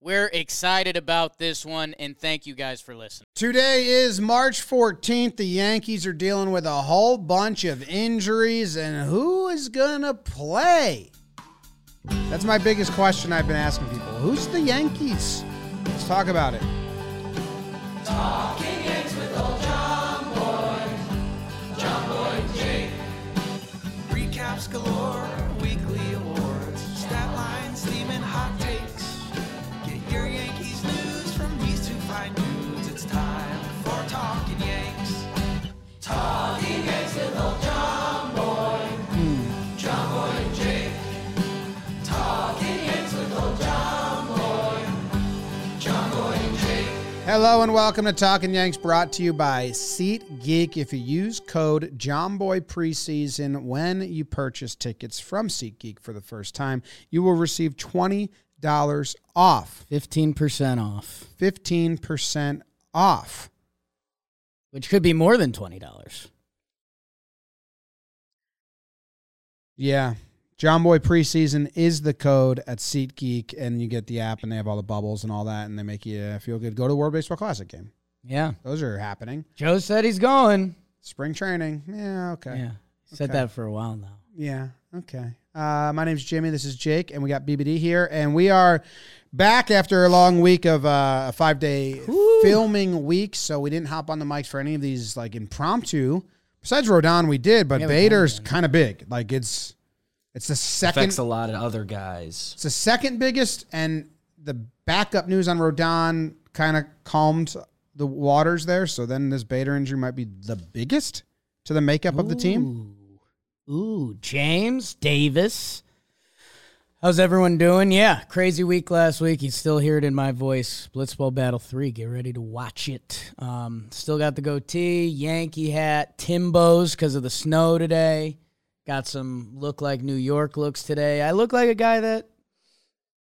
we're excited about this one, and thank you guys for listening. Today is March 14th. The Yankees are dealing with a whole bunch of injuries, and who is going to play? That's my biggest question I've been asking people. Who's the Yankees? Let's talk about it. Talking Yanks with old John Boy, Jomboy and Jake. Recaps galore, Hello and welcome to Talking Yanks, brought to you by SeatGeek. If you use code Jomboy Preseason when you purchase tickets from SeatGeek for the first time, you will receive twenty dollars off, 15% off, fifteen percent off. which could be more than $20. Yeah. Jomboy preseason is the code at SeatGeek, and you get the app, and they have all the bubbles and all that, and they make you feel good. Go to the World Baseball Classic game; Yeah. those are happening. Joe said he's going. Spring training, yeah, okay, Yeah. Said Okay. that for a while now. yeah, okay. Uh, my name's Jimmy. This is Jake, and we got BBD here, and we are back after a long week of uh, a five day filming week. So we didn't hop on the mics for any of these like impromptu. Besides Rodon, we did, but Yeah, Bader's kind of big. Like it's it's the second affects a lot of other guys. It's the second biggest, and the backup news on Rodon kind of calmed the waters there. So then this Bader injury might be the biggest to the makeup of the team. Ooh. Ooh, James Davis. How's everyone doing? Yeah, crazy week last week. You still hear it in my voice. Blitzball Battle 3. Get ready to watch it. Um, still got the goatee, Yankee hat, Timbos because of the snow today. Got some look like New York looks today. I look like a guy that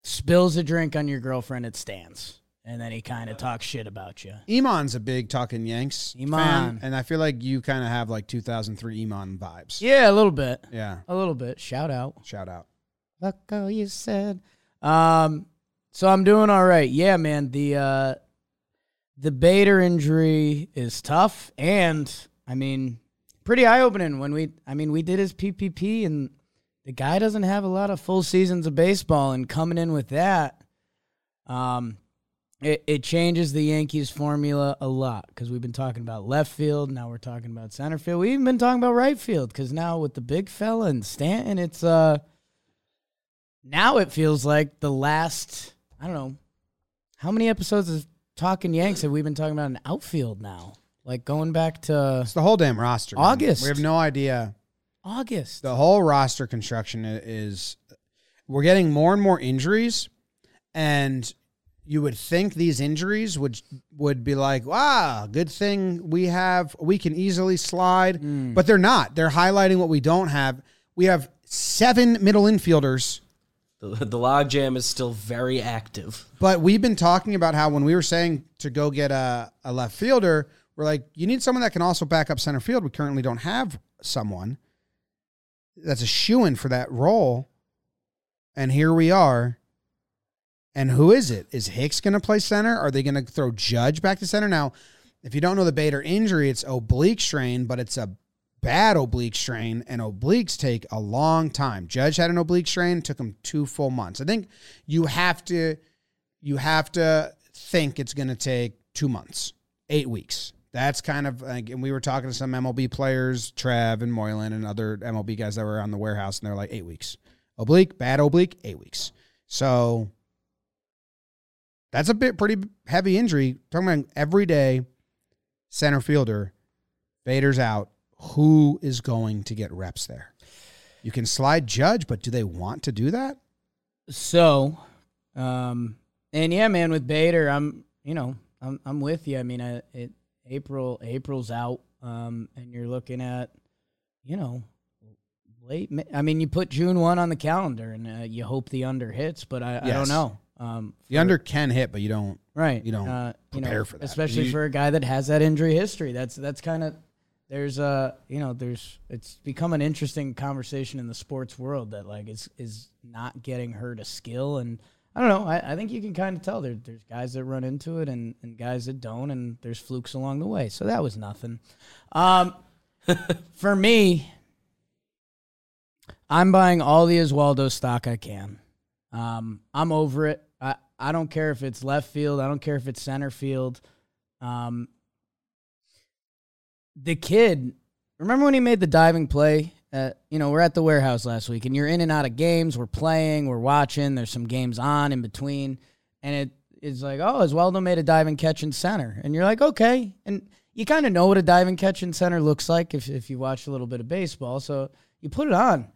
spills a drink on your girlfriend at stands. And then he kind of talks shit about you. Iman's a big talking Yanks Iman. fan, and I feel like you kind of have like 2003 Iman vibes. Yeah, a little bit. Yeah. A little bit. Shout out. Shout out. Fuck all you said. Um, so I'm doing all right. Yeah, man. The uh, the Bader injury is tough, and I mean, pretty eye opening. When we, I mean, we did his PPP, and the guy doesn't have a lot of full seasons of baseball, and coming in with that, um, it, it changes the Yankees formula a lot because we've been talking about left field, now we're talking about center field. We've even been talking about right field because now with the big fella and Stanton, it's uh now it feels like the last I don't know how many episodes of Talking Yanks have we been talking about an outfield now? Like going back to It's the whole damn roster. man. August. We have no idea. August. The whole roster construction i- is. We're getting more and more injuries, and you would think these injuries would would be like, wow, good thing we have we can easily slide, mm. but they're not. They're highlighting what we don't have. We have seven middle infielders, The, the logjam is still very active. but we've been talking about how when we were saying to go get a, a left fielder, we're like, you need someone that can also back up center field. We currently don't have someone that's a shoe in for that role. And here we are. And who is it? Is Hicks going to play center? Are they going to throw Judge back to center? Now, if you don't know the Bader injury, it's oblique strain, but it's a bad oblique strain, and obliques take a long time. Judge had an oblique strain, took him two full months. I think you have to you have to think it's going to take two months, eight weeks. That's kind of like, and we were talking to some MLB players, Trev and Moylan and other MLB guys that were on the warehouse, and they're like eight weeks. Oblique, bad oblique, eight weeks. So that's a bit pretty heavy injury. Talking about everyday center fielder, Bader's out. Who is going to get reps there? You can slide Judge, but do they want to do that? So, um, and yeah, man, with Bader, I'm, you know, I'm, I'm with you. I mean, I, it, April, April's out. um, and you're looking at, you know, late. I mean, you put June one on the calendar, and uh, you hope the under hits, but I, I don't know. Um, The under can hit, but you don't. right? you don't uh, you know, prepare for that. especially You- for a guy that has that injury history. That's that's kind of there's a you know there's it's become an interesting conversation in the sports world that like is is not getting hurt a skill and I don't know. I, I think you can kind of tell there there's guys that run into it and, and guys that don't and there's flukes along the way. So that was nothing. Um for me I'm buying all the Oswaldo stock I can. Um I'm over it. I I don't care if it's left field. I don't care if it's center field. Um the kid remember when he made the diving play at, you know we're at the warehouse last week and you're in and out of games. We're playing we're watching there's some games on in between and it is like oh Oswaldo made a diving catch in center? And you're like okay. And you kind of know what a diving catch in center looks like if, if you watch a little bit of baseball so you put it on.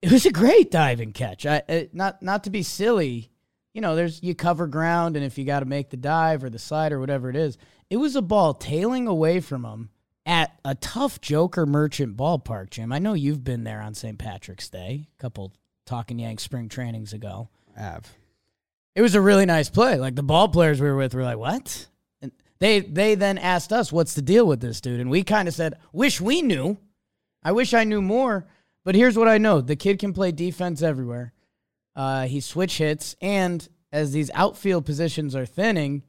It was a great diving catch. I, it, not not to be silly you know there's you cover ground and if you got to make the dive or the slide or whatever it is it was a ball tailing away from him at a tough Joker Marchant ballpark, Jim. I know you've been there on St. Patrick's Day, a couple Talking Yank spring trainings ago. I Have. It was a really nice play. Like the ball players we were with were like, "What?" And they they then asked us, "What's the deal with this dude?" And we kind of said, "Wish we knew. I wish I knew more." But here's what I know: the kid can play defense everywhere. Uh, he switch hits, and as these outfield positions are thinning,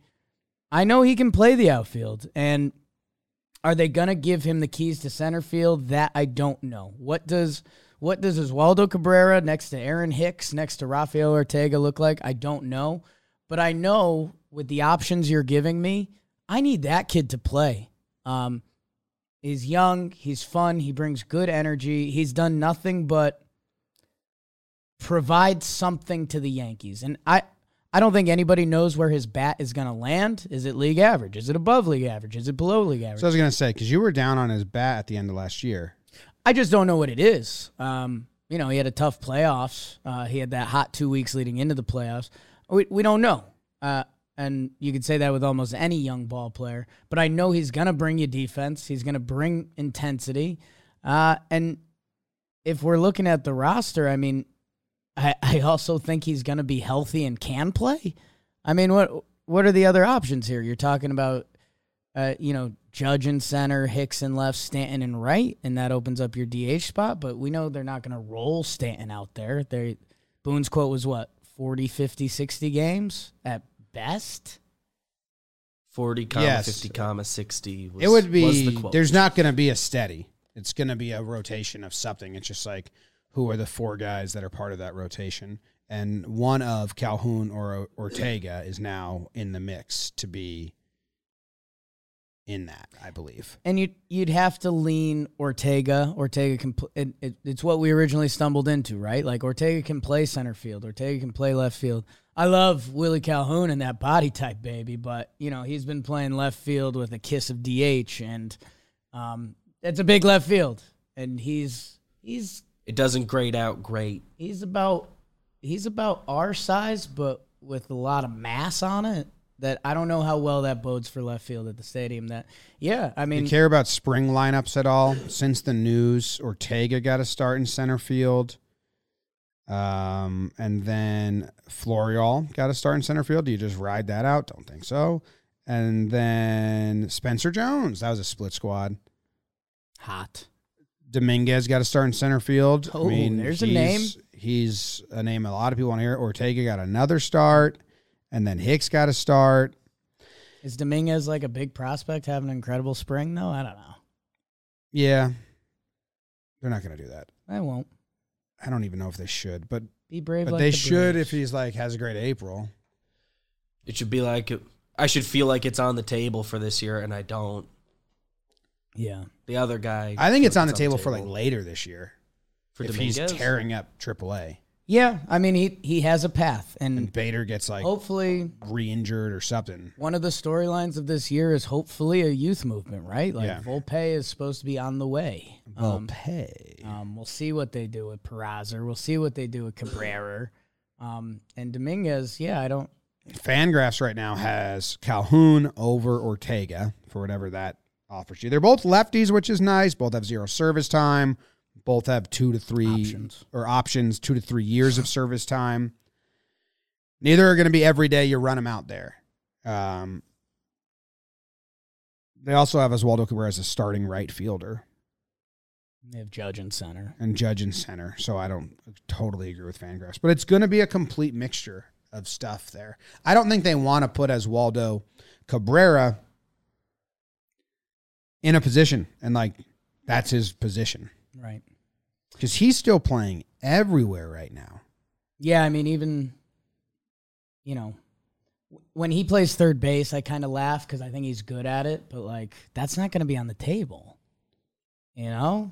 I know he can play the outfield. And are they gonna give him the keys to center field? That I don't know. What does what does Oswaldo Cabrera next to Aaron Hicks next to Rafael Ortega look like? I don't know, but I know with the options you're giving me, I need that kid to play. Um, he's young, he's fun, he brings good energy. He's done nothing but provide something to the Yankees, and I. I don't think anybody knows where his bat is going to land. Is it league average? Is it above league average? Is it below league average? So I was gonna say because you were down on his bat at the end of last year. I just don't know what it is. Um, you know, he had a tough playoffs. Uh, he had that hot two weeks leading into the playoffs. We we don't know. Uh, and you could say that with almost any young ball player. But I know he's gonna bring you defense. He's gonna bring intensity. Uh, and if we're looking at the roster, I mean, I, I also think he's gonna be healthy and can play. I mean, what what are the other options here? You're talking about uh, you know, Judge in center, Hicks in left, Stanton in right, and that opens up your DH spot. But we know they're not going to roll Stanton out there. They Boone's quote was what 40, 50, 60 games at best. 40 comma Yes. 50 comma 60 was, it would was be the quote. there's not going to be a steady. It's going to be a rotation of something. It's just like who are the four guys that are part of that rotation, and one of Calhoun or Ortega is now in the mix to be in that. I believe. And you'd you'd have to lean Ortega. Ortega can. Pl- it, it, it's what we originally stumbled into, right? Like Ortega can play center field. Ortega can play left field. I love Willie Calhoun and that body type, baby. But you know he's been playing left field with a kiss of DH, and um, it's a big left field. And he's he's it doesn't grade out great. he's about he's about our size, but with a lot of mass on it. That I don't know how well that bodes for left field at the stadium. That yeah, I mean you care about spring lineups at all? Since the news, Ortega got a start in center field. Um, and then Florial got a start in center field. Do you just ride that out? Don't think so. And then Spencer Jones, that was a split squad. hot. Dominguez got a start in center field. Oh, there's a name. he's- He's a name a lot of people want to hear. Ortega got another start, and then Hicks got a start. Is Dominguez like a big prospect having an incredible spring though? I don't know. Yeah, they're not going to do that. I won't. I don't even know if they should, but Be brave. but like they the should if he's like has a great April. It should be like I should feel like it's on the table for this year, and I don't. Yeah. The other guy, I think it's on the table for like later this year for if Dominguez. he's tearing up AAA Yeah. I mean, he he has a path, and and Bader gets like hopefully re-injured or something. one of the storylines of this year is hopefully a youth movement, right? Like Yeah. Volpe is supposed to be on the way. Um. Um, we'll see what they do with Peraza. We'll see what they do with Cabrera. Um, and Dominguez, yeah, I don't. Fangraphs right now has Calhoun over Ortega for whatever that offers you. They're both lefties, which is nice. Both have zero service time. Both have two to three Options. or options, two to three years of service time. Neither are going to be every day you run them out there. Um, they also have Oswaldo Cabrera as a starting right fielder They have Judge and center. and Judge in center. So I don't totally agree with Fangraphs, but it's going to be a complete mixture of stuff there. I don't think they want to put Oswaldo Cabrera in a position and like that's his position Right. because he's still playing everywhere right now. Yeah, I mean, even you know, w- when he plays third base, I kind of laugh because I think he's good at it. But like, that's not going to be on the table. You know?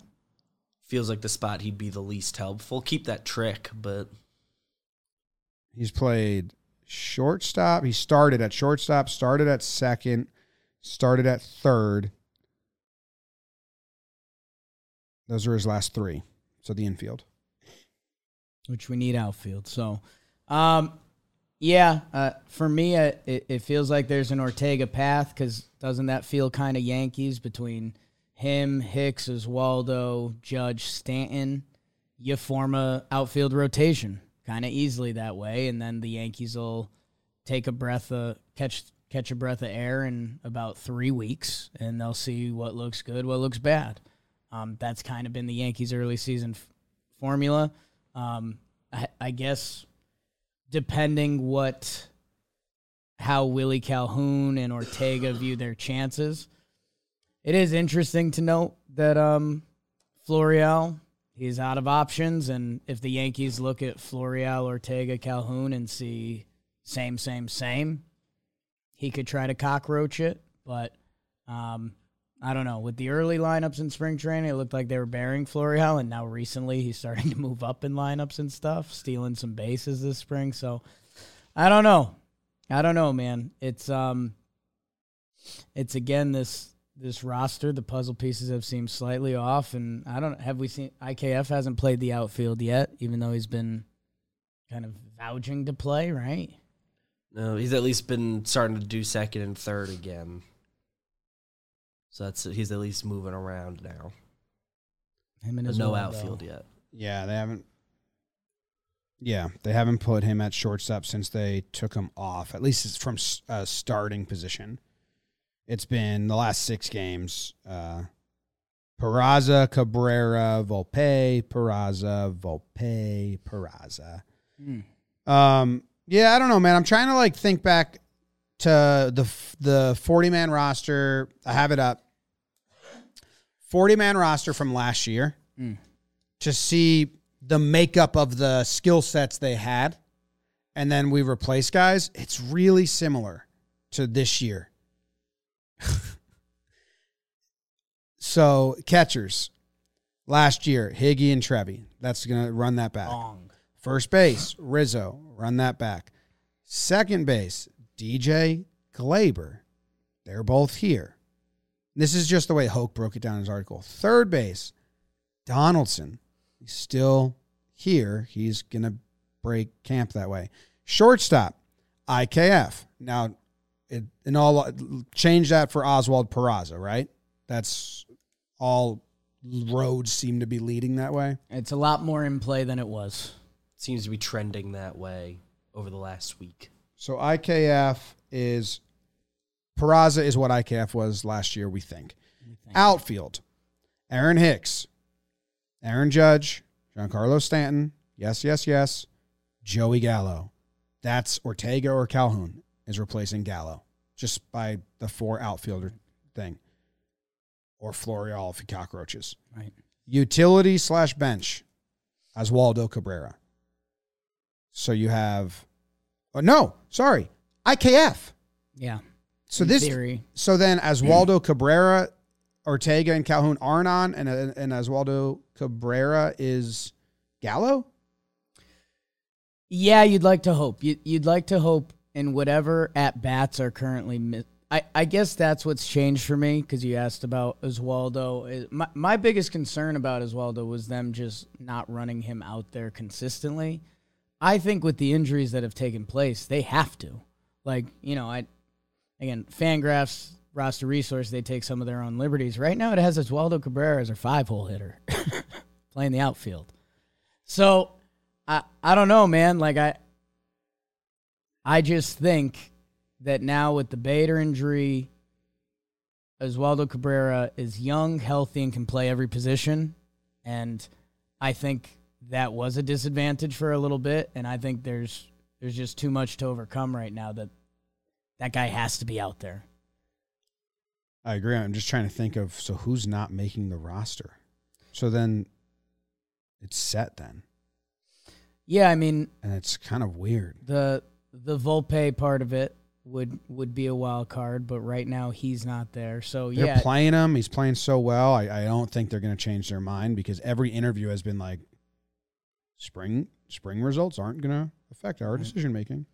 Feels like the spot he'd be the least helpful. Keep that trick, but He's played shortstop. He started at shortstop, started at second, started at third. Those are his last three. So the infield. which we need outfield. So, um, yeah, uh, for me, uh, it, it feels like there's an Ortega path because doesn't that feel kind of Yankees between him, Hicks, Oswaldo, Judge, Stanton? You form a outfield rotation kind of easily that way, and then the Yankees will take a breath of catch catch a breath of air in about three weeks, and they'll see what looks good, what looks bad. Um, that's kind of been the Yankees' early season f- formula. Um, I, I guess depending what how Willie Calhoun and Ortega view their chances, it is interesting to note that um, Florial he's out of options, and if the Yankees look at Florial, Ortega, Calhoun and see same, same, same, he could try to cockroach it, but. Um, I don't know. With the early lineups in spring training, it looked like they were bearing Florial, and now recently he's starting to move up in lineups and stuff, stealing some bases this spring. So I don't know. I don't know, man. It's um, it's again this this roster. The puzzle pieces have seemed slightly off, and I don't have we seen IKF hasn't played the outfield yet, even though he's been kind of vouching to play, right? no, he's at least been starting to do second and third again. So that's he's at least moving around now. Him and But his no outfield yet. Yeah, they haven't. Yeah, they haven't put him at shortstop since they took him off. At least it's from s- a starting position. It's been the last six games. Uh, Peraza, Cabrera, Volpe, Peraza, Volpe, Peraza. Um, yeah, I don't know, man. I'm trying to like think back to the the 40 man roster. I have it up. 40 man roster from last year mm. to see the makeup of the skill sets they had. And then we replace guys. It's really similar to this year. so, catchers last year, Higgy and Trevi. That's going to run that back. Long. First base, Rizzo, run that back. Second base, DJ Gleyber. They're both here. This is just the way Hoch broke it down in his article. Third base, Donaldson. He's still here. He's going to break camp that way. Shortstop, IKF. Now, it, in all, change that for Oswald Peraza, right? That's all roads seem to be leading that way. It's a lot more in play than it was. Seems to be trending that way over the last week. So IKF is Peraza is what IKF was last year, we think. Outfield, Aaron Hicks, Aaron Judge, Giancarlo Stanton, yes, yes, yes, Joey Gallo. That's Ortega or Calhoun is replacing Gallo just by the four outfielder thing. Or Florial if he cockroaches. Right. Utility slash bench, Oswaldo Cabrera. So you have, oh, no, sorry, IKF. Yeah. So this, theory. so then Oswaldo Cabrera, Ortega, and Calhoun aren't on, and uh, and Oswaldo Cabrera is Gallo. Yeah, you'd like to hope. You, you'd like to hope in whatever at bats are currently. Mi- I, I guess that's what's changed for me because you asked about Oswaldo. My, my biggest concern about Oswaldo was them just not running him out there consistently. I think with the injuries that have taken place, they have to. Like, you know, I again, Fangraphs, roster resource, they take some of their own liberties. Right now, it has Oswaldo Cabrera as a five hole hitter playing the outfield. So I I don't know, man. Like I I just think that now with the Bader injury, Oswaldo Cabrera is young, healthy, and can play every position. And I think that was a disadvantage for a little bit. And I think there's there's just too much to overcome right now that that guy has to be out there. I agree. I'm just trying to think of so who's not making the roster. So then it's set then. Yeah, I mean And it's kind of weird. the the Volpe part of it would would be a wild card, but right now he's not there. So They're yeah, playing him. He's playing so well. I, I don't think they're going to change their mind because every interview has been like, spring spring results aren't going to affect our Right. decision making.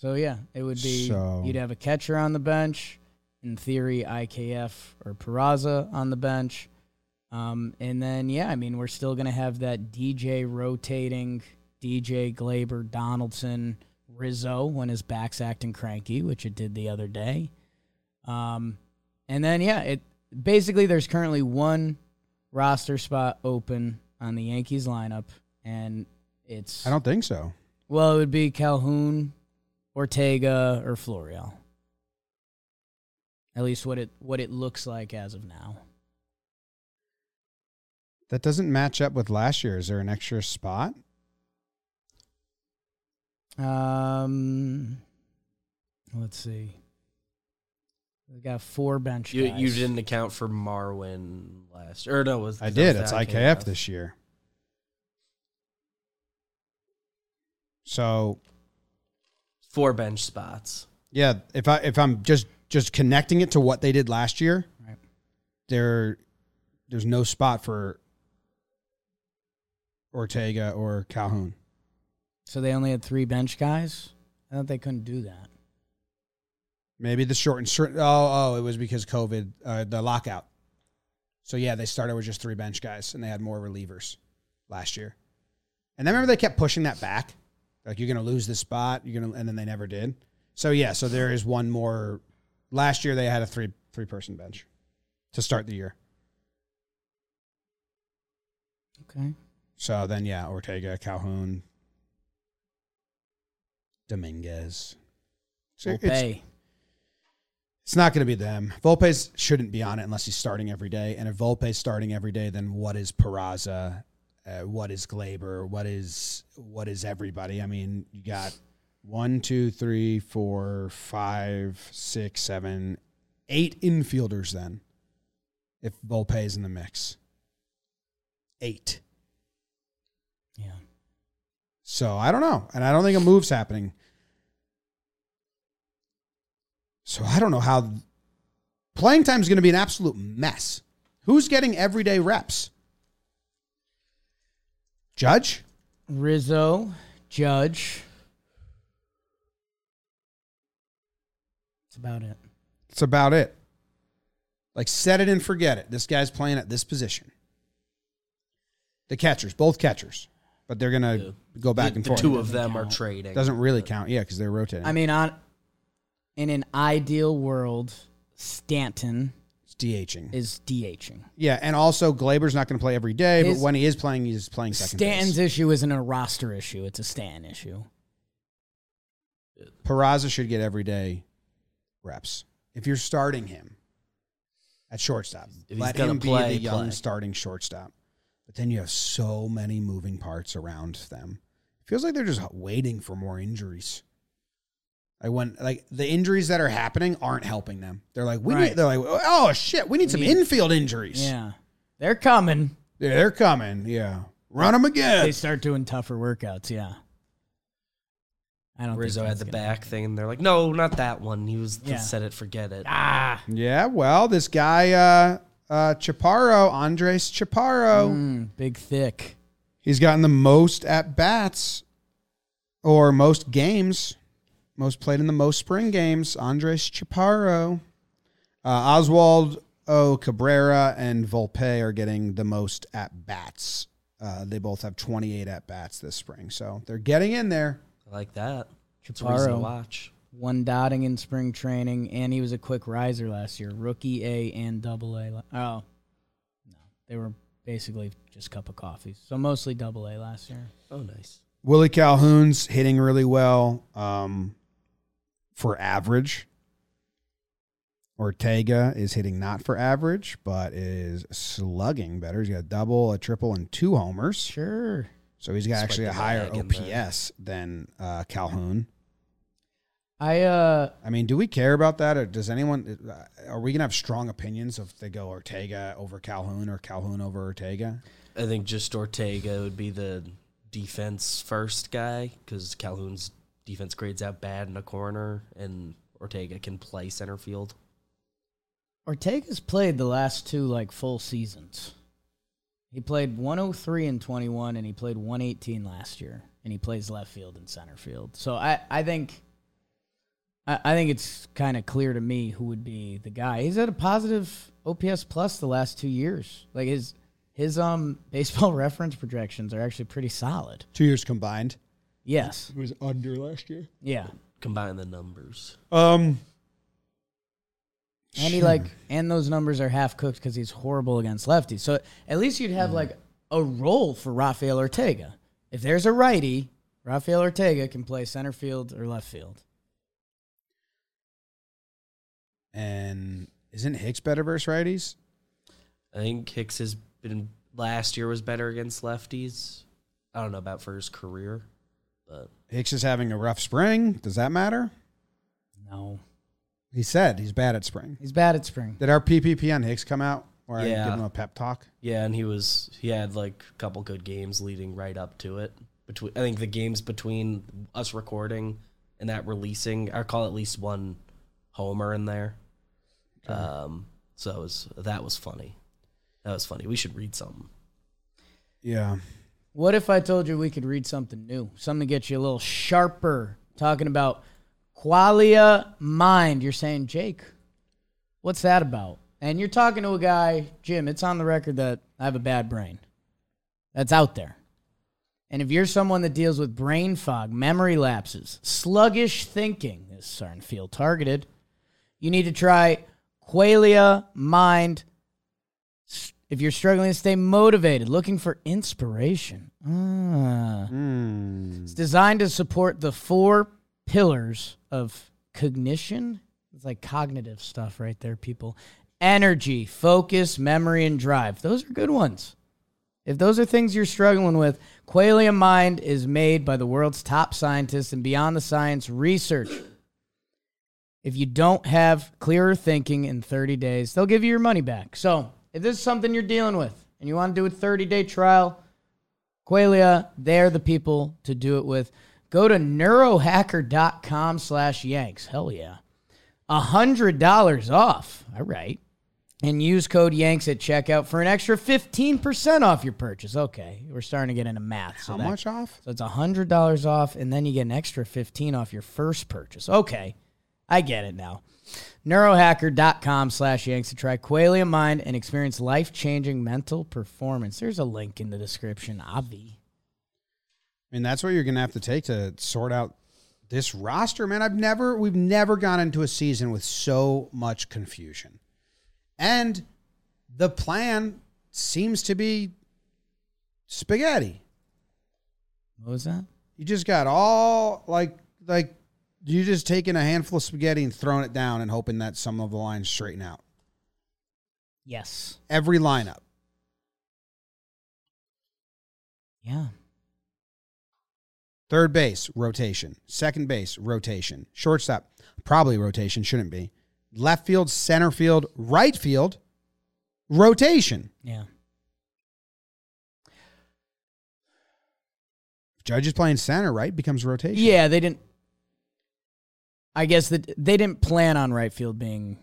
So yeah, it would be So- you'd have a catcher on the bench, in theory IKF or Peraza on the bench. Um, and then yeah, I mean we're still gonna have that DJ rotating DJ Gleyber Donaldson Rizzo when his back's acting cranky, which it did the other day. Um, and then yeah, it basically there's currently one roster spot open on the Yankees lineup, and it's I don't think so. well, it would be Calhoun, Ortega, or Florial. At least what it what it looks like as of now. That doesn't match up with last year. Is there an extra spot? Um, let's see. We got four bench You guys. you didn't account for Marwin last, or no? Was I did. It's the IKF this year. So Four bench spots. yeah, if I if I'm just just connecting it to what they did last year, Right. there there's no spot for Ortega or Calhoun. So they only had three bench guys. I thought they couldn't do that. Maybe the short and short. Oh, oh, it was because COVID, uh, the lockout. So yeah, they started with just three bench guys, and they had more relievers last year. And then remember they kept pushing that back, like you're going to lose this spot, you're going to, and then they never did. So yeah, so there is one more. Last year they had a three three person bench to start the year. Okay. So then yeah, Ortega, Calhoun, Dominguez. So it's, Volpe. It's not going to be them. Volpe's shouldn't be on it unless he's starting every day. And if Volpe's starting every day, then what is Peraza? Uh, what is Gleyber? What is what is everybody? I mean, you got one, two, three, four, five, six, seven, eight infielders. Then, if Volpe is in the mix, eight. Yeah. So I don't know, and I don't think a move's happening. So I don't know how playing time is going to be an absolute mess. Who's getting everyday reps? Judge? Rizzo, Judge. That's about it. That's about it. Like set it and forget it. This guy's playing at this position. The catchers, both catchers, but they're going to Yeah. go back the, and the forth. two of Doesn't them are trading. Doesn't really count, yeah, because they're rotating. I mean, on in an ideal world, Stanton it's DHing. is DHing. Yeah, and also Gleyber's not going to play every day, His- but when he is playing, he's playing second Stanton's base. issue isn't a roster issue; it's a Stanton issue. Peraza should get everyday reps. If you're starting him at shortstop, If he's let gonna him be the young play. starting shortstop. But then you have so many moving parts around them. feels like they're just waiting for more injuries. Like went like the injuries that are happening aren't helping them. They're like we Right. need. They're like oh shit, we need some need- infield injuries. Yeah, they're coming. Yeah, they're coming. Yeah, run them again. They start doing tougher workouts. Yeah, I don't. Rizzo think had that's the gonna back thing, and they're like, "No, not that one." He was Yeah. said it, forget it. Ah, Yeah, well, this guy, uh, uh, Chaparro, Andres Chaparro, mm, big thick. he's gotten the most at bats or most games, most played in the most spring games. Andres Chaparro, uh, Oswald O. Cabrera, and Volpe are getting the most at bats. Uh, they both have 28 at bats this spring, so they're getting in there. I like that. It's a reason to Chaparro. watch. one dotting in spring training, and he was a quick riser last year. Rookie A and double A. Oh, no. They were basically just cup of coffee. So mostly double A last year. Oh, nice. Willie Calhoun's hitting really well um, for average. Ortega is hitting not for average, but is slugging better. He's got a double, a triple, and two homers. Sure. So he's got Despite actually a higher lag in there. OPS than uh, Calhoun. I uh I mean, do we care about that, or does anyone? uh, Are we gonna have strong opinions if they go Ortega over Calhoun or Calhoun over Ortega? I think just Ortega would be the defense first guy because Calhoun's defense grades out bad in a corner, and Ortega can play center field. Ortega's played the last two like full seasons. He played 103 and 21 and he played 118 last year and he plays left field and center field. So I I think I, I think it's kind of clear to me who would be the guy. He's had a positive OPS plus the last 2 years. Like his his um baseball reference projections are actually pretty solid. Two years combined. Yes. It was under last year. Yeah. Combine the numbers. Um, And he Sure. like, and those numbers are half cooked because he's horrible against lefties. So at least you'd have like a role for Rafael Ortega. If there's a righty, Rafael Ortega can play center field or left field. and isn't Hicks better versus righties? I think Hicks has been last year was better against lefties. I don't know about for his career, but Hicks is having a rough spring. Does that matter? No, He said he's bad at spring. he's bad at spring. Did our PPP on Hicks come out? Where I Yeah. give him a pep talk. yeah, and he was he had like a couple good games leading right up to it. Between I think the games between us recording and that releasing, I call at least one homer in there. Um, so it was that was funny. That was funny. We should read something. Yeah. What if I told you we could read something new, something to get you a little sharper? Talking about qualia mind. You're saying, Jake, what's that about? And you're talking to a guy, Jim. It's on the record that I have a bad brain. That's out there. And if you're someone that deals with brain fog, memory lapses, sluggish thinking, this is starting to feel targeted, you need to try Qualia Mind. If you're struggling to stay motivated, looking for inspiration. Ah. Mm. It's designed to support the four pillars of cognition. It's like cognitive stuff right there, people. Energy, focus, memory, and drive. Those are good ones. If those are things you're struggling with, Qualia Mind is made by the world's top scientists and beyond the science research. If you don't have clearer thinking in 30 days, they'll give you your money back. So, if this is something you're dealing with and you want to do a 30 day trial, Qualia, they're the people to do it with. Go to neurohacker.com slash yanks. Hell yeah. A hundred dollars off. All right. And use code Yanks at checkout for an extra 15% off your purchase. Okay. We're starting to get into math. So How that- much off? So it's a hundred dollars off, and then you get an extra 15 off your first purchase. Okay. I get it now. Neurohacker.com slash Yanks to try Qualia Mind and experience life changing mental performance. There's a link in the description. Avi. I mean, that's what you're gonna have to take to sort out this roster, man. I've never, we've never gone into a season with so much confusion, and the plan seems to be spaghetti. What was that? You just got all like, like you just taking a handful of spaghetti and throwing it down and hoping that some of the lines straighten out. Yes. Every lineup. Yeah. Third base, rotation. Second base, rotation. Shortstop, probably rotation, shouldn't be. Left field, center field, right field, rotation. Yeah. Judge is playing center, right? Becomes rotation. Yeah, they didn't. I guess that they didn't plan on right field being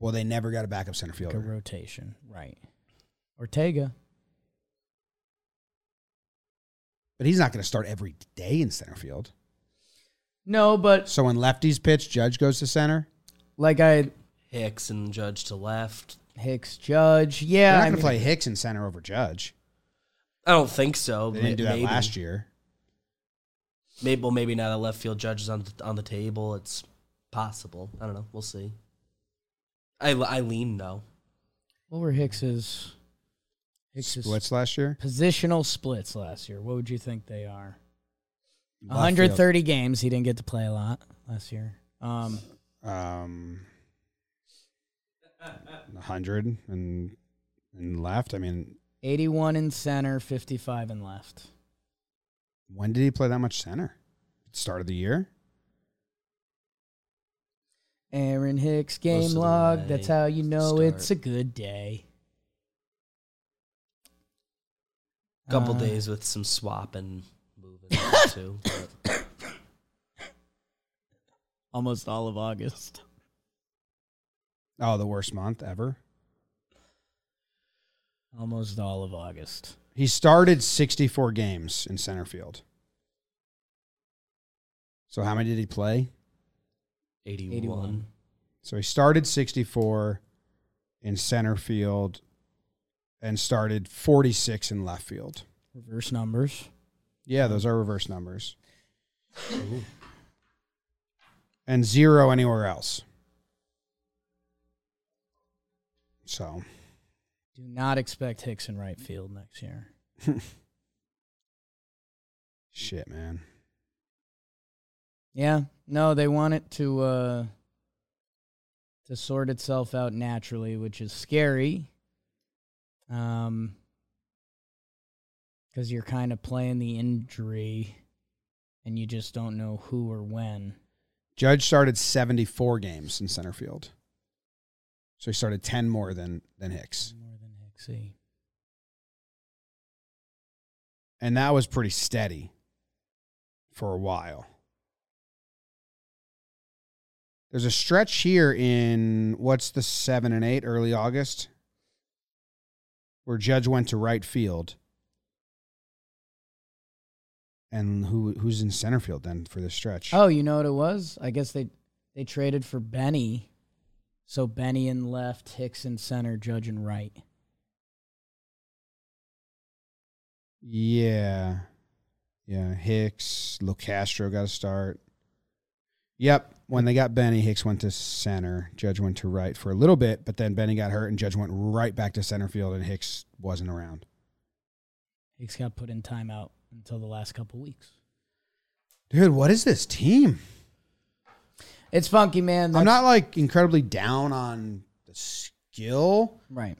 Well, they never got a backup center like a fielder. rotation. Right. Ortega. But he's not going to start every day in center field. No, but So when lefties pitch, Judge goes to center. like I Hicks and Judge to left. Hicks Judge. They're Yeah. not I going to mean- play Hicks in center over Judge. I don't think so. They didn't do that Maybe. last year. Maybe well, maybe now that left field judge is on the, on the table, it's possible. I don't know. We'll see. I I lean no. What were Hicks's Hicks's Splits last year. positional splits last year? What would you think they are? Left 130 games. He didn't get to play a lot last year. Um, field. Um, hundred and and left. I mean, 81 in center, 55 in left. When did he play that much center? Start of the year. Aaron Hicks Most game of the log. way That's how you know start. it's a good day. Couple Uh, days with some swapping moving too. But Almost all of August. Oh, the worst month ever. Almost all of August. He started 64 games in center field. So how many did he play? 81. 81. So he started 64 in center field and started 46 in left field. Reverse numbers. Yeah, those are reverse numbers. And zero anywhere else. So, Do not expect Hicks in right field next year. shit, man. Yeah, no, they want it to uh to sort itself out naturally, which is scary. Um cuz you're kind of playing the injury and you just don't know who or when. Judge started 74 games in center field. So he started 10 more than than Hicks. Than Hicksy. And that was pretty steady for a while. There's a stretch here in what's the 7 and 8 early August where Judge went to right field. And who who's in center field then for this stretch? Oh, you know what it was? I guess they they traded for Benny. So Benny in left, Hicks in center, Judge in right. Yeah. Yeah. Hicks, Locastro got a start. Yep. When they got Benny, Hicks went to center. Judge went to right for a little bit, but then Benny got hurt and Judge went right back to center field and Hicks wasn't around. Hicks got put in timeout until the last couple weeks. Dude, what is this team? It's funky, man. I'm not like incredibly down on the skill, right.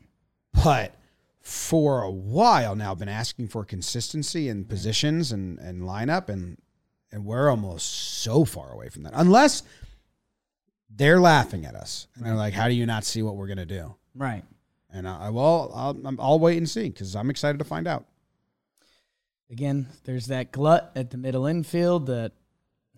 but for a while now, I've been asking for consistency in positions and, and lineup, and and we're almost so far away from that. Unless they're laughing at us and they're like, "How do you not see what we're gonna do?" Right. And I, I will, I'll, I'll wait and see because I'm excited to find out. Again, there's that glut at the middle infield that,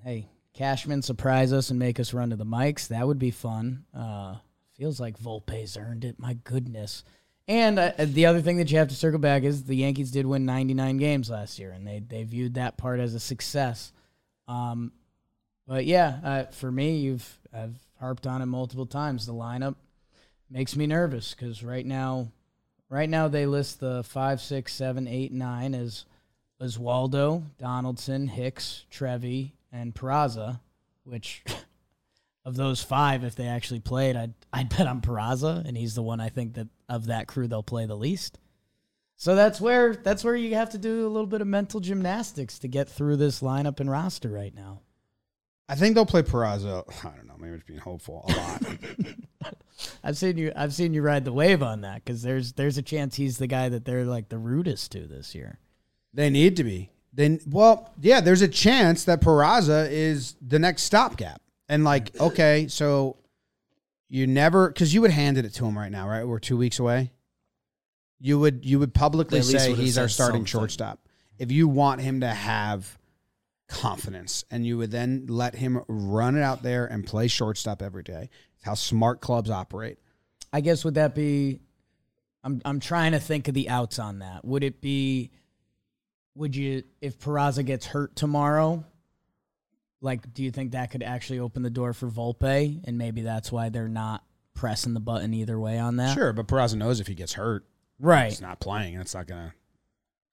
hey, Cashman surprise us and make us run to the mics. That would be fun. Uh, feels like Volpe's earned it. My goodness. And uh, the other thing that you have to circle back is the Yankees did win 99 games last year, and they they viewed that part as a success. Um, but yeah, uh, for me, you've I've harped on it multiple times. The lineup makes me nervous because right now, right now they list the five, six, seven, eight, nine as Oswaldo, Donaldson, Hicks, Trevi, and Peraza, which of those five, if they actually played, I'd I'd bet on Peraza, and he's the one I think that of that crew they'll play the least. So that's where that's where you have to do a little bit of mental gymnastics to get through this lineup and roster right now. I think they'll play Peraza. I don't know. Maybe it's being hopeful a lot. I've seen you I've seen you ride the wave on that because there's there's a chance he's the guy that they're like the rudest to this year. they need to be. Then, well, yeah. There's a chance that Peraza is the next stopgap, and like, okay, so you never because you would handed it to him right now, right? We're two weeks away. You would you would publicly They at least say would've he's our said starting something. shortstop if you want him to have confidence, and you would then let him run it out there and play shortstop every day. It's how smart clubs operate. I guess would that be? I'm I'm trying to think of the outs on that. Would it be? Would you if Peraza gets hurt tomorrow? Like, do you think that could actually open the door for Volpe, and maybe that's why they're not pressing the button either way on that? Sure, but Peraza knows if he gets hurt, right. he's not playing. That's not gonna.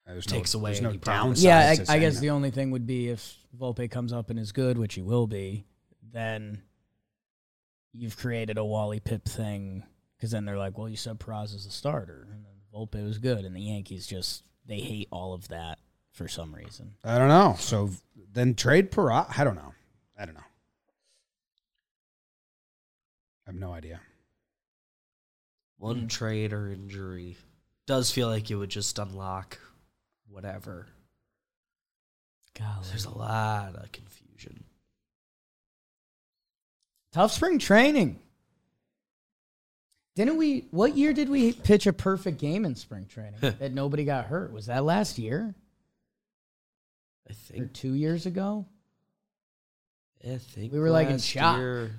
There's Takes away there's no downside. Yeah, I, I guess that. the only thing would be if Volpe comes up and is good, which he will be, then you've created a Wally Pipp thing because then they're like, well, you said Praz is a starter, and then Volpe was good, and the Yankees just they hate all of that for some reason. I don't know. So then trade Peraza. I don't know. I don't know. I have no idea. One trade or injury does feel like it would just unlock whatever. Golly. There's a lot of confusion. Tough spring training. Didn't we? What year did we pitch a perfect game in spring training that nobody got hurt? Was that last year I or think. two years ago? I think We were, like, in last shock. year-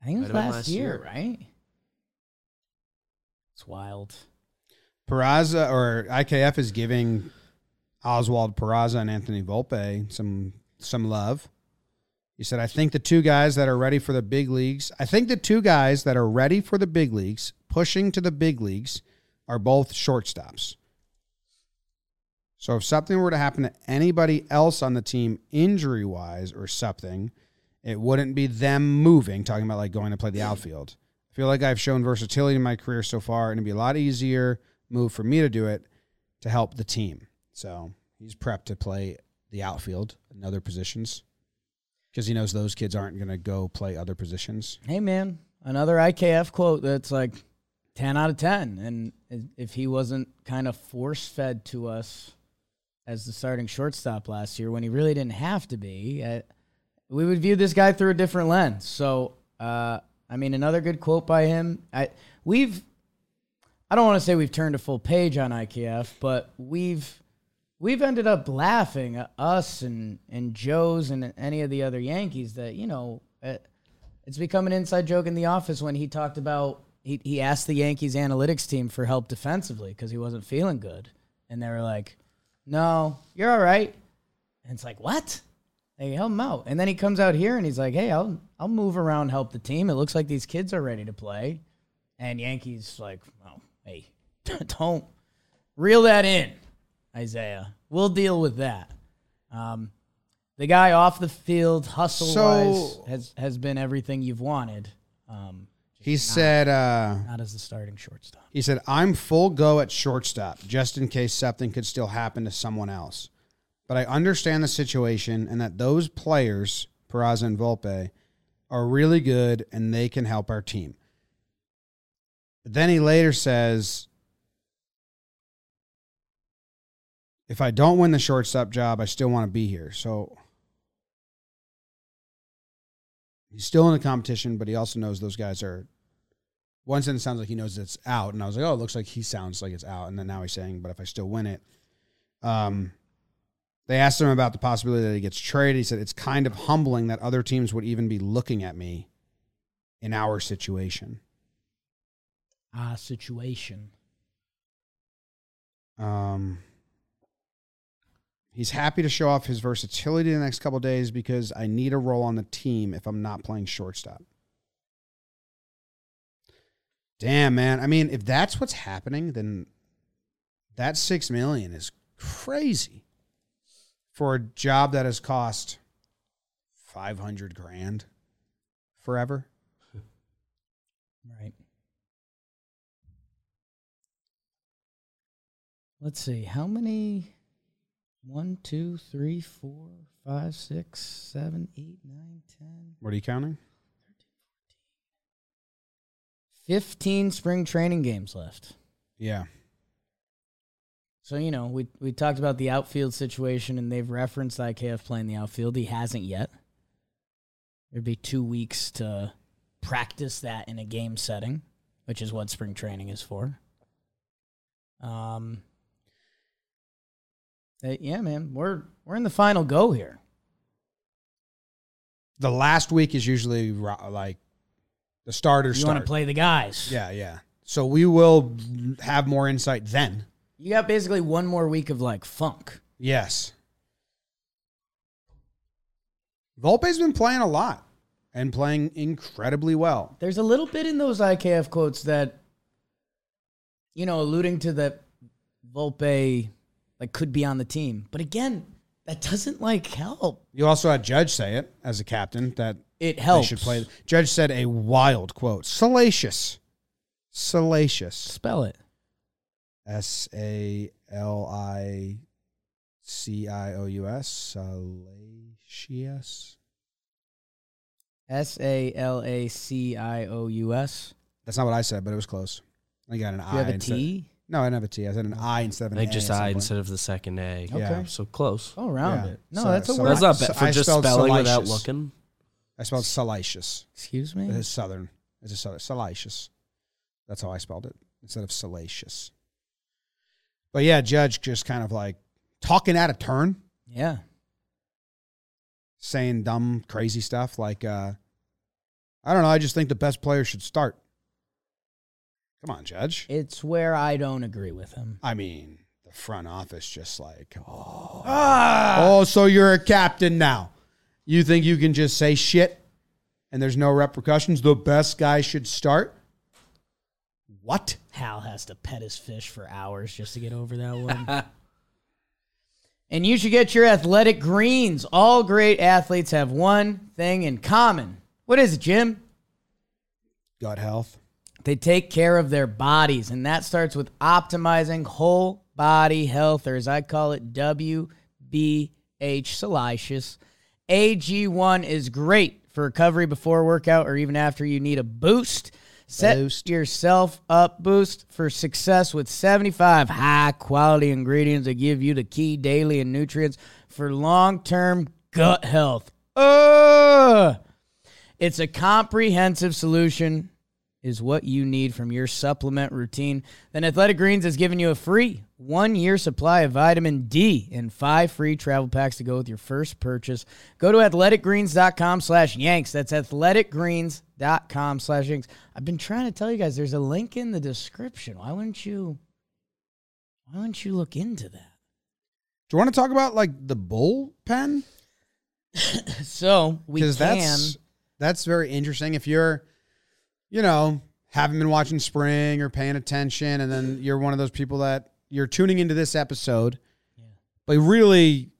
I think it was Might have been last, last year, year. right? It's wild. Peraza or IKF is giving Oswald Peraza and Anthony Volpe some some love. He said, I think the two guys that are ready for the big leagues, I think the two guys that are ready for the big leagues, pushing to the big leagues, are both shortstops. So if something were to happen to anybody else on the team injury wise or something, it wouldn't be them moving, talking about like going to play the mm. outfield. I feel like I've shown versatility in my career so far, and it'd be a lot easier move for me to do it to help the team. So he's prepped to play the outfield and other positions because he knows those kids aren't going to go play other positions. Hey, man, another IKF quote that's like 10 out of 10. And if he wasn't kind of force fed to us as the starting shortstop last year when he really didn't have to be, uh, we would view this guy through a different lens. So, uh, I mean, another good quote by him. I we've I don't want to say we've turned a full page on IKF, but we've we've ended up laughing uh, us and and Joe's and any of the other Yankees that you know uh, it's become an inside joke in the office when he talked about he he asked the Yankees analytics team for help defensively because he wasn't feeling good, and they were like, "No, you're all right," and it's like, "What?" They help him out, and then he comes out here and he's like, "Hey, I'll I'll move around, help the team. It looks like these kids are ready to play," and Yankees like, "Oh, hey, don't reel that in, Isiah. We'll deal with that." Um, the guy off the field, hustle wise, So- has has been everything you've wanted. Um, He said, uh, not as the starting shortstop. He said, I'm full go at shortstop just in case something could still happen to someone else. But I understand the situation and that those players, Peraza and Volpe, are really good and they can help our team. But then he later says, if I don't win the shortstop job, I still want to be here. So he's still in the competition, but he also knows those guys are one sentence sounds like he knows it's out, and I was like, oh, it looks like he sounds like it's out, and then now he's saying, but if I still win it, um, they asked him about the possibility that he gets traded. He said it's kind of humbling that other teams would even be looking at me in our situation. Our situation. Um, he's happy to show off his versatility the next couple days because I need a role on the team if I'm not playing shortstop. Damn, man. I mean, if that's what's happening, then that six million is crazy for a job that has cost five hundred grand forever. Right. Let's see. How many? One, two, three, four, five, six, seven, eight, nine, ten. What are you counting? 15 spring training games left. Yeah. So, you know, we, we talked about the outfield situation, and they've referenced IKF playing the outfield. He hasn't yet. There'd be two weeks to practice that in a game setting, which is what spring training is for. Um, yeah, man, we're we're in the final go here. The last week is usually like the starters You want start. to play the guys. Yeah, yeah. So we will have more insight then. You got basically one more week of like funk. Yes. Volpe's been playing a lot and playing incredibly well. There's a little bit in those IKF quotes that, you know, alluding to that Volpe like could be on the team. But again, that doesn't like help. You also had Judge say it as a captain that It they helps. should play. Judge said a wild quote. Salacious. Salacious. Spell it. S A L I C I O U S. Salacious. S A L A C I O U S. That's not what I said, but it was close. I got an Do I. you have a T? No, I didn't have a T. I said an I instead of an I A. think just at some I point. instead of the second A. Okay. Yeah. So close. Go around Yeah. it. No, So- that's a so word. That's not So for I just spelled spelling without salacious. looking. I spelled salacious. Excuse me. It's southern. It's a southern. Salacious. That's how I spelled it instead of salacious. But yeah, Judge just kind of like talking out of turn, Yeah. saying dumb, crazy stuff like, uh, I don't know. I just think the best player should start. Come on, Judge. It's where I don't agree with him. I mean, the front office just like, oh, Ah! oh, so you're a captain now. You think you can just say shit and there's no repercussions? The best guy should start? What? Hal has to pet his fish for hours just to get over that one. and you should get your athletic greens. All great athletes have one thing in common. What is it, Jim? Gut health. They take care of their bodies, and that starts with optimizing whole body health, or as I call it, WBH Salacious. AG1 is great for recovery before workout or even after you need a boost. Set Boost. yourself up boost for success with 75 high quality ingredients that give you the key daily and nutrients for long term gut health. Ugh. It's a comprehensive solution is what you need from your supplement routine. Then Athletic Greens has given you a free one year supply of vitamin D and five free travel packs to go with your first purchase. Go to athleticgreens.com slash yanks. That's athleticgreens.com slash yanks. I've been trying to tell you guys there's a link in the description. Why wouldn't you why wouldn't you look into that? Do you want to talk about like the bullpen? So we can that's that's very interesting. If you're, you know, haven't been watching spring or paying attention, and then you're one of those people that you're tuning into this episode, but really,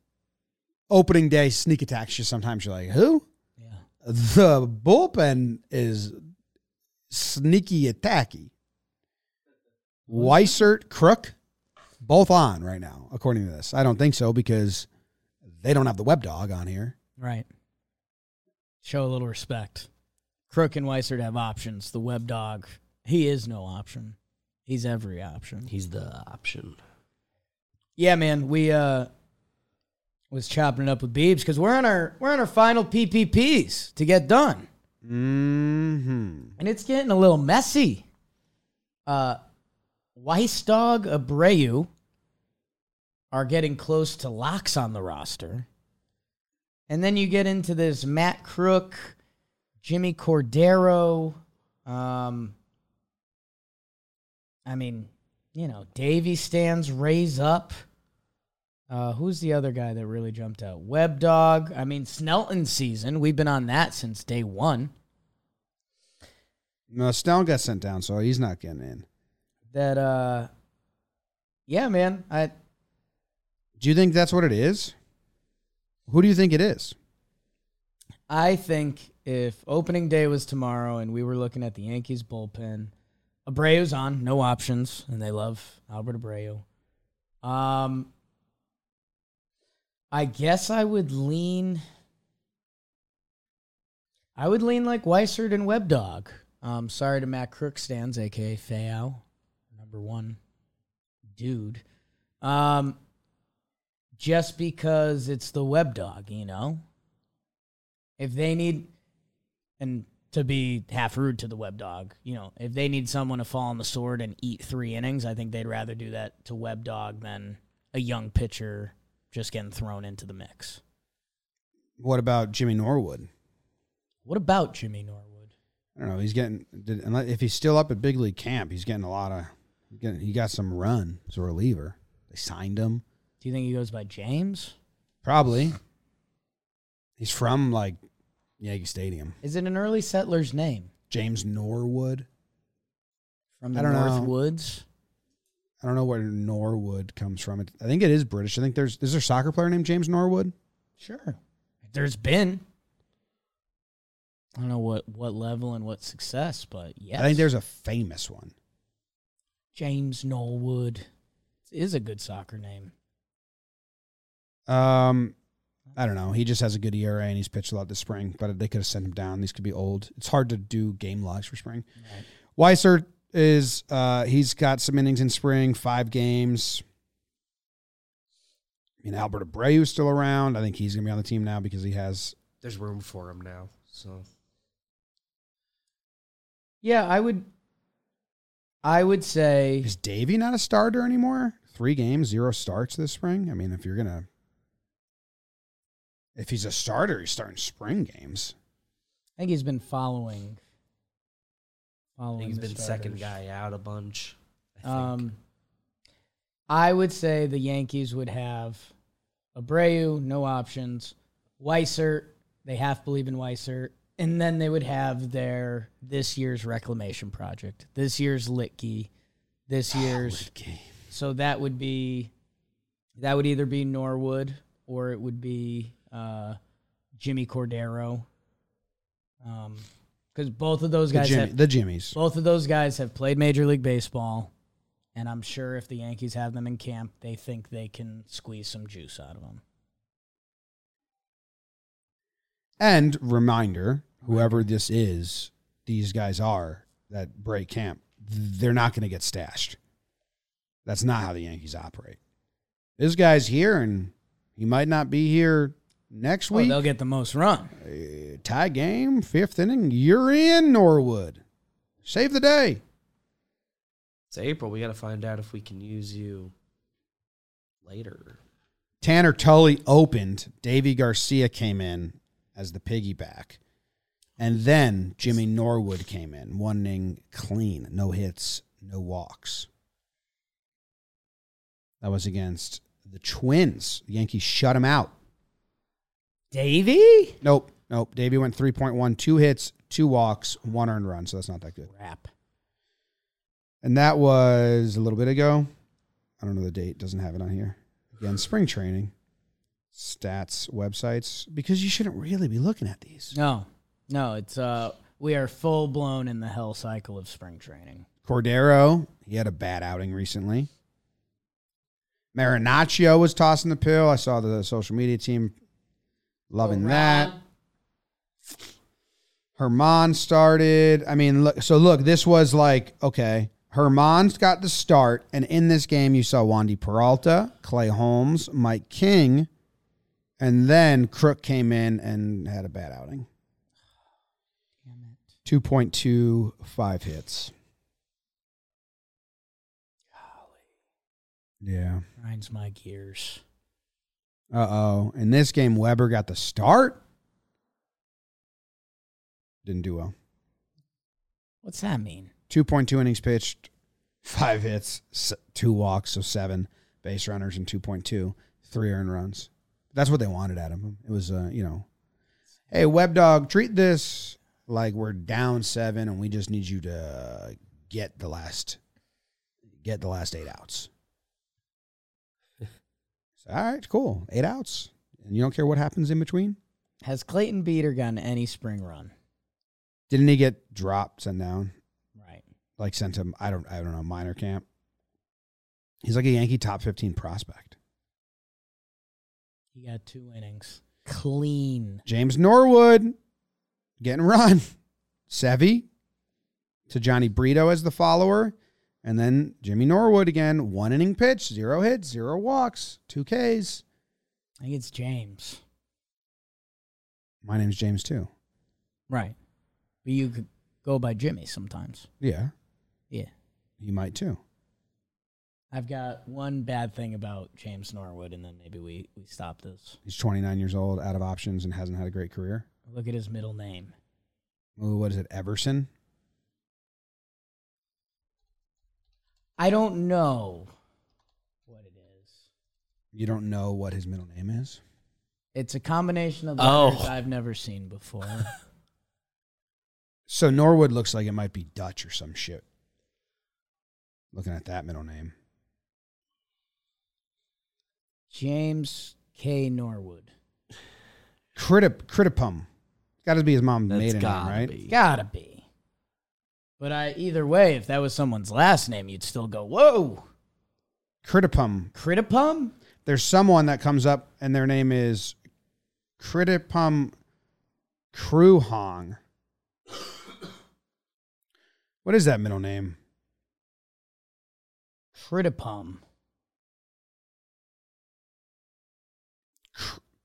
opening day sneak attacks you. Sometimes you're like, who? yeah. The bullpen is sneaky attacky. Weissert, Krook, both on right now, according to this. I don't think so because they don't have the web dog on here. Right. Show a little respect. Krook and Weissert have options. The web dog, he is no option. He's every option. He's the option. Yeah, man. We uh was chopping it up with Beebs because we're on our we're on our final PPPs to get done. Mm-hmm. And it's getting a little messy. Uh Weissdog Abreu are getting close to locks on the roster. And then you get into this Matt Krook, Jimmy Cordero, um I mean, you know, Deivi stands raise up. Uh, who's the other guy that really jumped out? Web Dog. I mean, Snelton season. We've been on that since day one. No, Snell got sent down, so he's not getting in. That uh yeah, man. I Do you think that's what it is? Who do you think it is? I think if opening day was tomorrow and we were looking at the Yankees bullpen, Abreu's on, no options, and they love Albert Abreu. Um, I guess I would lean. I would lean like Weissert and Web Dog. Um, sorry to Matt Krook stands, aka Fayao, number one dude. Um, just because it's the Web Dog, you know. If they need, and to be half rude to the Web Dog, you know, if they need someone to fall on the sword and eat three innings, I think they'd rather do that to Web Dog than a young pitcher just getting thrown into the mix. What about Jimmy Norwood? What about Jimmy Norwood? I don't know. He's getting if he's still up at big league camp, he's getting a lot of. Getting, he got some run as a reliever. They signed him. Do you think he goes by James? Probably. He's from like Yankee Stadium. Is it an early settler's name James Norwood. from the I don't North know. Woods? I don't know where Norwood comes from. It, I think it is British. I think there's is there a soccer player named James Norwood? Sure. There's been. I don't know what, what level and what success, but yes. I think there's a famous one. James Norwood. Is a good soccer name. Um, I don't know. He just has a good ERA and he's pitched a lot this spring, but they could have sent him down. These could be old. It's hard to do game logs for spring. Right. Weiser is uh he's got some innings in spring, five games. I mean, Albert Abreu's still around. I think he's gonna be on the team now because he has. There's room for him now. So Yeah, I would. I would say Is Deivi not a starter anymore? Three games, zero starts this spring. I mean, if you're gonna, if he's a starter, he's starting spring games. I think he's been following. I Following. think he's the been second guy out a bunch. I think. Um, I would say the Yankees would have Abreu, no options. Weissert, they half believe in Weissert. And then they would have their this year's reclamation project, this year's Luetge, this year's. So that would be, that would either be Norwood or it would be uh, Jimmy Cordero. Um, because both of those The, guys Jimmy, have, the Jimmies. both of those guys have played Major League Baseball, and I'm sure if the Yankees have them in camp, they think they can squeeze some juice out of them. And reminder, whoever this is, these guys are that break camp, they're not going to get stashed. That's not how the Yankees operate. This guy's here, and he might not be here next Oh, week. they'll get the most run. Uh, tie game, fifth inning. You're in Norwood. Save the day. it's April. We got to find out if we can use you later. Tanner Tully opened. Deivi Garcia came in as the piggyback. And then Jimmy Norwood came in, one inning clean, no hits, no walks. That was against the Twins. The Yankees shut him out. Deivi? Nope, nope. Deivi went 3.1, two hits, two walks, one earned run. So that's not that good. Crap. And that was a little bit ago. I don't know the date, doesn't have it on here. Again, spring training, stats, websites, because you shouldn't really be looking at these. No, no, it's uh, we are full blown in the hell cycle of spring training. Cordero, he had a bad outing recently. Marinaccio was tossing the pill. I saw the social media team loving that. Germán started. I mean, look. So look, this was like okay. Germán's got the start, and in this game, you saw Wandy Peralta, Clay Holmes, Mike King, and then Krook came in and had a bad outing. Two point two five hits. Yeah. Grinds my gears. Uh oh. In this game, Weber got the start. Didn't do well. What's that mean? 2.2 innings pitched, five hits, two walks, so seven base runners and 2.2, three earned runs. That's what they wanted out of him. It was, uh, you know, hey, Web Dog, treat this like we're down seven and we just need you to get the last, get the last eight outs. So, all right, cool, eight outs, and you don't care what happens in between. Has Clayton Beeter gotten any spring run? Didn't he get dropped, sent down? Right. like sent him I don't I don't know minor camp. He's like a Yankee top 15 prospect. He got two innings. Clean. James Norwood getting run. Sevy to Jhony Brito as the follower. And then Jimmy Norwood again, one inning pitch, zero hits, zero walks, two Ks. I think it's James. My name's James too. Right. But you could go by Jimmy sometimes. Yeah, Yeah. you might too. I've got one bad thing about James Norwood, and then maybe we, we stop this. He's 29 years old, out of options, and hasn't had a great career. Look at his middle name. Ooh, what is it, Everson? I don't know what it is. You don't know what his middle name is? It's a combination of Oh. letters I've never seen before. So Norwood looks like it might be Dutch or some shit. Looking at that middle name. James K. Norwood. Critip, Critipum. Got to be his mom's That's maiden name, gotta right? be. Gotta be. But I either way, if that was someone's last name, you'd still go, whoa, Critipum. Critipum? There's someone that comes up and their name is Critipum Kruhong. What is that middle name? Critipum.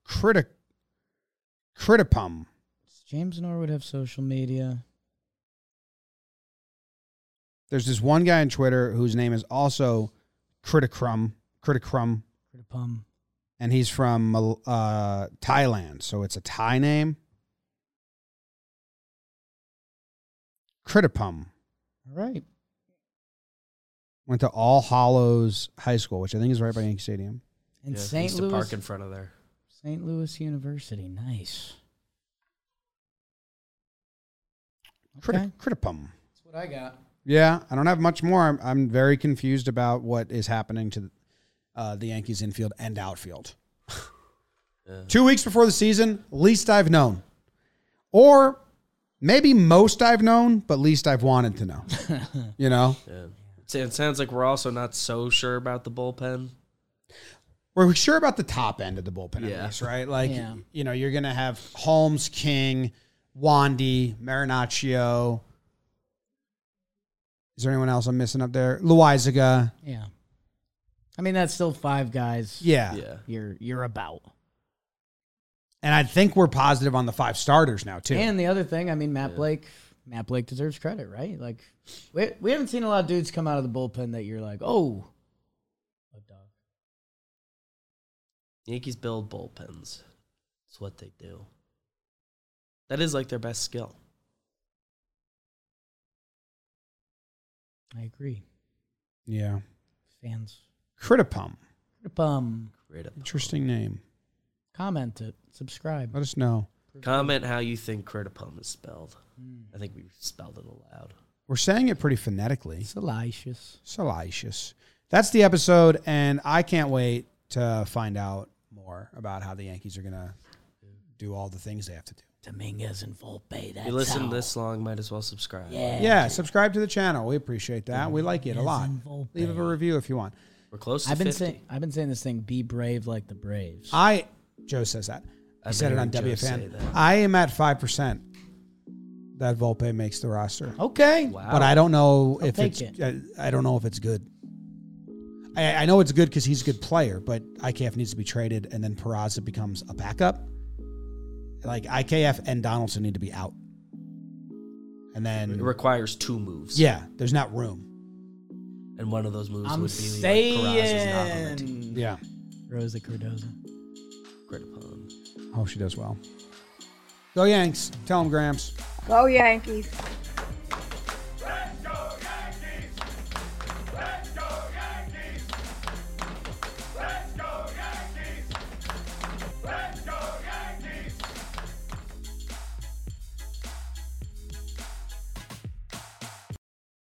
Critic Critipum. Does James Norwood have social media? There's this one guy on Twitter whose name is also Criticrum, Criticrum, Critipum. and he's from uh, Thailand, so it's a Thai name. Critipum All right. went to All Hallows High School, which I think is right by Yankee Stadium. And Yeah, St. used to Louis. park in front of there. St. Louis University. Nice. Crit- Okay. Critipum. That's what I got. Yeah, I don't have much more. I'm, I'm very confused about what is happening to uh, the Yankees infield and outfield. Yeah. Two weeks before the season, least I've known. Or maybe most I've known, but least I've wanted to know. you know? Yeah. It it sounds like we're also not so sure about the bullpen. We're sure about the top end of the bullpen, Yeah. at least, right? Like, Yeah. you know, you're going to have Holmes, King, Wandy, Marinaccio. Is there anyone else I'm missing up there? Loaisiga. Yeah. I mean, that's still five guys. Yeah. Yeah. You're you're about. And I think we're positive on the five starters now, too. And the other thing, I mean, Matt Yeah. Blake, Matt Blake deserves credit, right? Like, we, we haven't seen a lot of dudes come out of the bullpen that you're like, oh, a dog. Yankees build bullpens. That's what they do. That is like their best skill. I agree. yeah. Fans, Critipum. um, Great up. Interesting name. comment it, subscribe. Let us know. Comment how you think Critipum is spelled. I think we spelled it aloud. We're saying it pretty phonetically. Salacious. Salacious. That's the episode, and I can't wait to find out more about how the Yankees are going to do all the things they have to do. Dominguez and Volpe. That's you listen how. this long, might as well subscribe. Yeah. Yeah, subscribe to the channel. We appreciate that. We like it a lot. Dominguez and Leave a review if you want. We're close to I've been 50. saying I've been saying this thing. Be brave like the Braves. I Joe says that. I've said it on hearing Joe WFN. I am at five percent that Volpe makes the roster, okay. Wow. but I don't know I'll if take it's. I, I don't know if it's good. I, I know it's good because he's a good player, but IKF needs to be traded, and then Peraza becomes a backup. Like IKF and Donaldson need to be out, and then It requires two moves. yeah, there's not room. And one of those moves I'm would be like Peraza's not on the team. saying Yeah, Rosa Cardoza. Critipum. hope oh, she does well. Go Yanks! Tell them Gramps. Go Yankees.